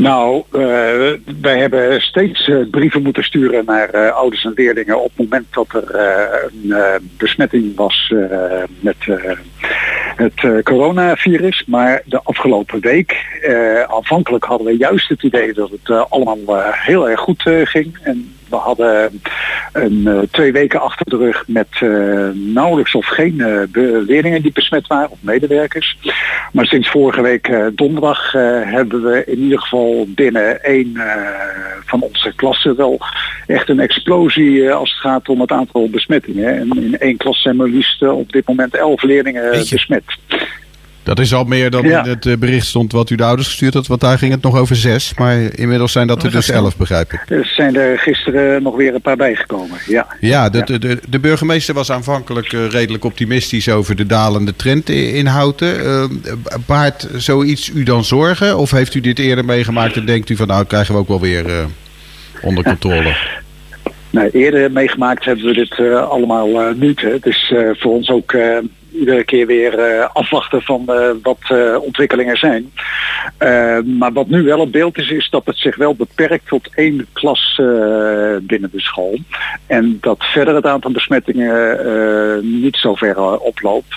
Nou, uh, wij hebben steeds uh, brieven moeten sturen naar uh, ouders en leerlingen op het moment dat er een besmetting was met het coronavirus. Maar de afgelopen week, aanvankelijk hadden we juist het idee dat het allemaal heel erg goed ging. En we hadden een, twee weken achter de rug met nauwelijks of geen leerlingen die besmet waren, of medewerkers. Maar sinds vorige week donderdag hebben we in ieder geval binnen één van onze klassen wel echt een explosie als het gaat om het aantal besmettingen. En in één klas zijn maar liefst op dit moment elf leerlingen besmet. Dat is al meer dan in het eh, bericht stond wat u de ouders gestuurd had. Want daar ging het nog over zes. Maar inmiddels zijn dat er dus elf, begrijp ik. Er zijn er gisteren nog weer een paar bijgekomen, ja. Ja, de, de, de burgemeester was aanvankelijk uh, redelijk optimistisch over de dalende trend in Houten. Uh, baart zoiets u dan zorgen? Of heeft u dit eerder meegemaakt en denkt u van nou krijgen we ook wel weer uh, onder controle? Nee, eerder meegemaakt hebben we dit allemaal niet. Hè. Het is voor ons ook iedere keer weer uh, afwachten van uh, wat uh, ontwikkelingen zijn. maar wat nu wel het beeld is, is dat het zich wel beperkt tot één klas binnen de school. En dat verder het aantal besmettingen niet zo ver oploopt.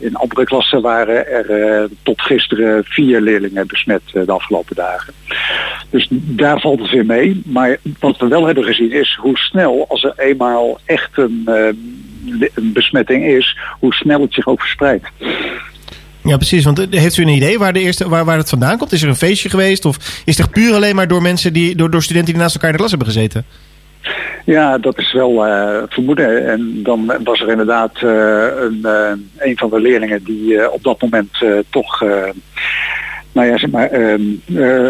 in andere klassen waren er tot gisteren vier leerlingen besmet de afgelopen dagen. Dus daar valt het weer mee. Maar wat we wel hebben gezien is hoe snel als er eenmaal echt een een besmetting is, hoe snel het zich ook verspreidt. Ja, precies. Want eh, heeft u een idee waar, de eerste, waar, waar het vandaan komt? Is er een feestje geweest? Of is het puur alleen maar door mensen die, door, door studenten die naast elkaar in de klas hebben gezeten? Ja, dat is wel uh, vermoeden. En dan was er inderdaad uh, een, uh, een van de leerlingen die op dat moment toch, nou ja, zeg maar,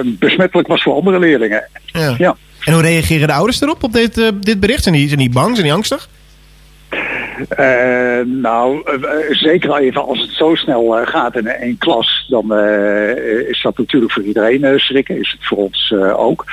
besmettelijk was voor andere leerlingen. Ja. ja. En hoe reageren de ouders erop, op dit, dit bericht? Zijn die, zijn die bang? Zijn die angstig? Uh, nou, uh, zeker even als het zo snel uh, gaat in één klas, dan is dat natuurlijk voor iedereen schrikken. Is het voor ons ook.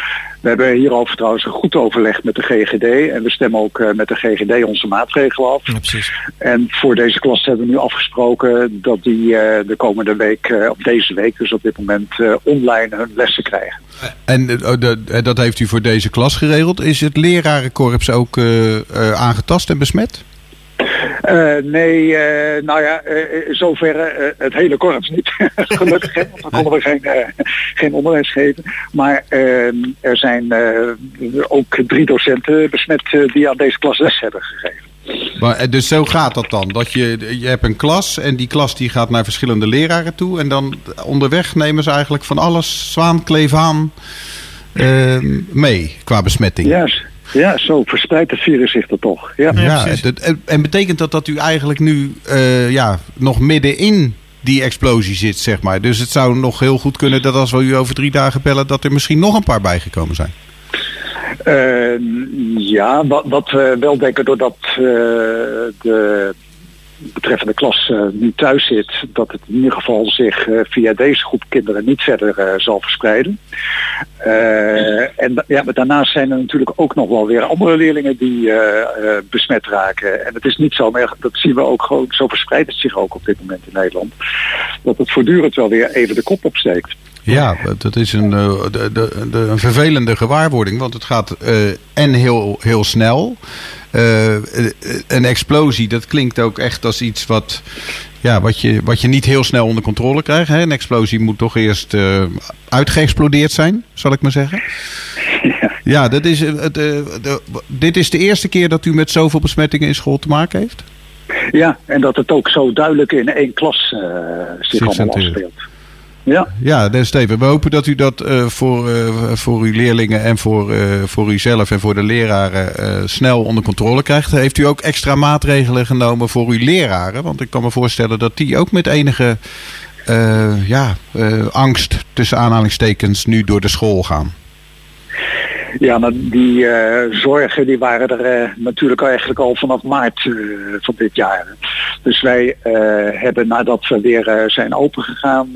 We hebben hierover trouwens een goed overleg met de GGD. En we stemmen ook met de GGD onze maatregelen af. Ja. En voor deze klas hebben we nu afgesproken dat die de komende week, op deze week, dus op dit moment, online hun lessen krijgen. En dat heeft u voor deze klas geregeld. Is het lerarenkorps ook aangetast en besmet? Uh, nee, uh, nou ja, uh, zover het hele korps niet. Gelukkig, want dan konden we geen, geen onderwijs geven. Maar ehm, er zijn ook drie docenten besmet die aan deze klas les hebben gegeven. Maar, dus zo gaat dat dan? Dat je, je hebt een klas en die klas die gaat naar verschillende leraren toe. En dan onderweg nemen ze eigenlijk van alles, zwaan, kleef aan, mee qua besmetting. Juist. Ja, zo verspreidt het virus zich er toch. Ja, ja en betekent dat dat u eigenlijk nu uh, ja, nog middenin die explosie zit, zeg maar? Dus het zou nog heel goed kunnen dat als we u over drie dagen bellen... dat er misschien nog een paar bijgekomen zijn. Uh, ja, wat, wat we wel denken doordat uh, de betreffende klas nu thuis zit, dat het in ieder geval zich uh, via deze groep kinderen niet verder uh, zal verspreiden. en ja, maar daarnaast zijn er natuurlijk ook nog wel weer andere leerlingen die besmet raken. En het is niet zo, maar dat zien we ook gewoon, zo verspreidt het zich ook op dit moment in Nederland, dat het voortdurend wel weer even de kop opsteekt. Ja, dat is een, de, de, de, een vervelende gewaarwording, want het gaat en heel, heel snel. Uh, een explosie, dat klinkt ook echt als iets wat, ja, wat, je, wat je niet heel snel onder controle krijgt. Hè? Een explosie moet toch eerst uh, uitgeëxplodeerd zijn, zal ik maar zeggen. Ja, ja dat is, de, dit is de eerste keer dat u met zoveel besmettingen in school te maken heeft? Ja, en dat het ook zo duidelijk in één klas zich allemaal afspeelt. Ja, ja Steven, we hopen dat u dat uh, voor, uh, voor uw leerlingen en voor, uh, voor uzelf en voor de leraren snel onder controle krijgt. Heeft u ook extra maatregelen genomen voor uw leraren? Want ik kan me voorstellen dat die ook met enige ja, angst tussen aanhalingstekens nu door de school gaan. Ja, maar die zorgen die waren er natuurlijk eigenlijk al vanaf maart van dit jaar. Dus wij hebben nadat we weer zijn opengegaan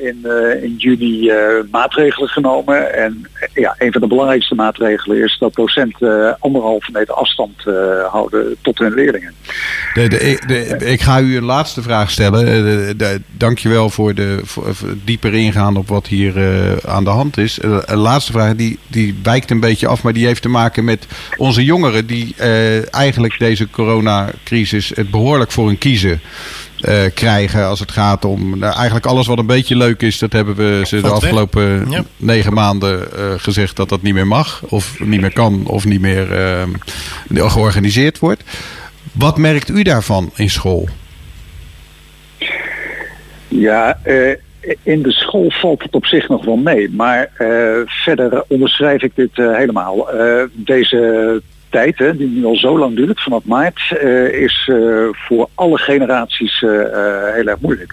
in, in juni maatregelen genomen. En ja, een van de belangrijkste maatregelen is dat docenten anderhalve meter afstand houden tot hun leerlingen. De, ik ga u een laatste vraag stellen. Dank je wel voor de voor, dieper ingaan op wat hier aan de hand is. Een laatste vraag, die, die wijkt een beetje af, maar die heeft te maken met onze jongeren die eigenlijk deze coronacrisis het behoorlijk voor hun kiezen. Uh, krijgen als het gaat om nou, eigenlijk alles wat een beetje leuk is. Dat hebben we ze de afgelopen negen maanden uh, gezegd dat dat niet meer mag. Of niet meer kan of niet meer uh, georganiseerd wordt. Wat merkt u daarvan in school? Ja, in de school valt het op zich nog wel mee. Maar verder onderschrijf ik dit helemaal. deze tijd, hè, die nu al zo lang duurt, vanaf maart, uh, is uh, voor alle generaties uh, heel erg moeilijk.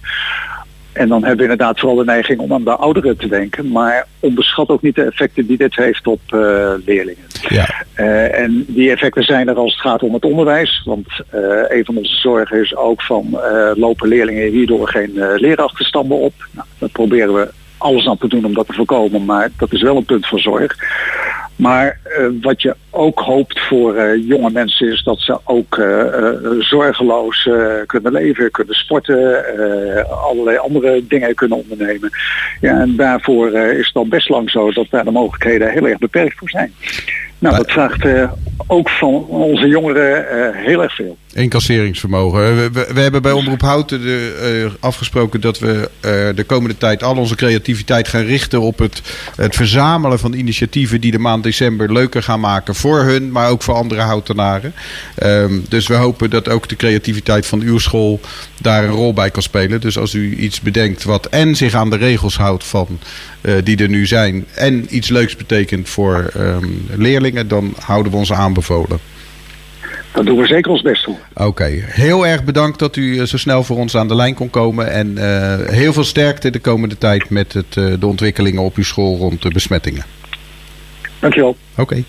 En dan hebben we inderdaad vooral de neiging om aan de ouderen te denken. Maar onderschat ook niet de effecten die dit heeft op leerlingen. Ja. en die effecten zijn er als het gaat om het onderwijs. Want een van onze zorgen is ook van lopen leerlingen hierdoor geen leerachterstanden op. Nou, dat proberen we alles aan te doen om dat te voorkomen. Maar dat is wel een punt van zorg. Maar uh, wat je ook hoopt voor uh, jonge mensen is dat ze ook uh, zorgeloos kunnen leven, kunnen sporten, allerlei andere dingen kunnen ondernemen. Ja, en daarvoor is het al best lang zo dat daar de mogelijkheden heel erg beperkt voor zijn. Nou, dat vraagt ook van onze jongeren heel erg veel. Incasseringsvermogen. We, we, hebben bij Omroep Houten de, uh, afgesproken dat we uh, de komende tijd al onze creativiteit gaan richten op het, het verzamelen van initiatieven die de maand december leuker gaan maken voor hun, maar ook voor andere houtenaren. Um, dus we hopen dat ook de creativiteit van uw school daar een rol bij kan spelen. Dus als u iets bedenkt wat en zich aan de regels houdt van uh, die er nu zijn en iets leuks betekent voor um, leerlingen, dan houden we ons aanbevolen. Dat doen we zeker ons best voor. Oké, heel erg bedankt dat u zo snel voor ons aan de lijn kon komen. En uh, heel veel sterkte de komende tijd met het, uh, de ontwikkelingen op uw school rond de besmettingen. Dankjewel. Oké. Okay.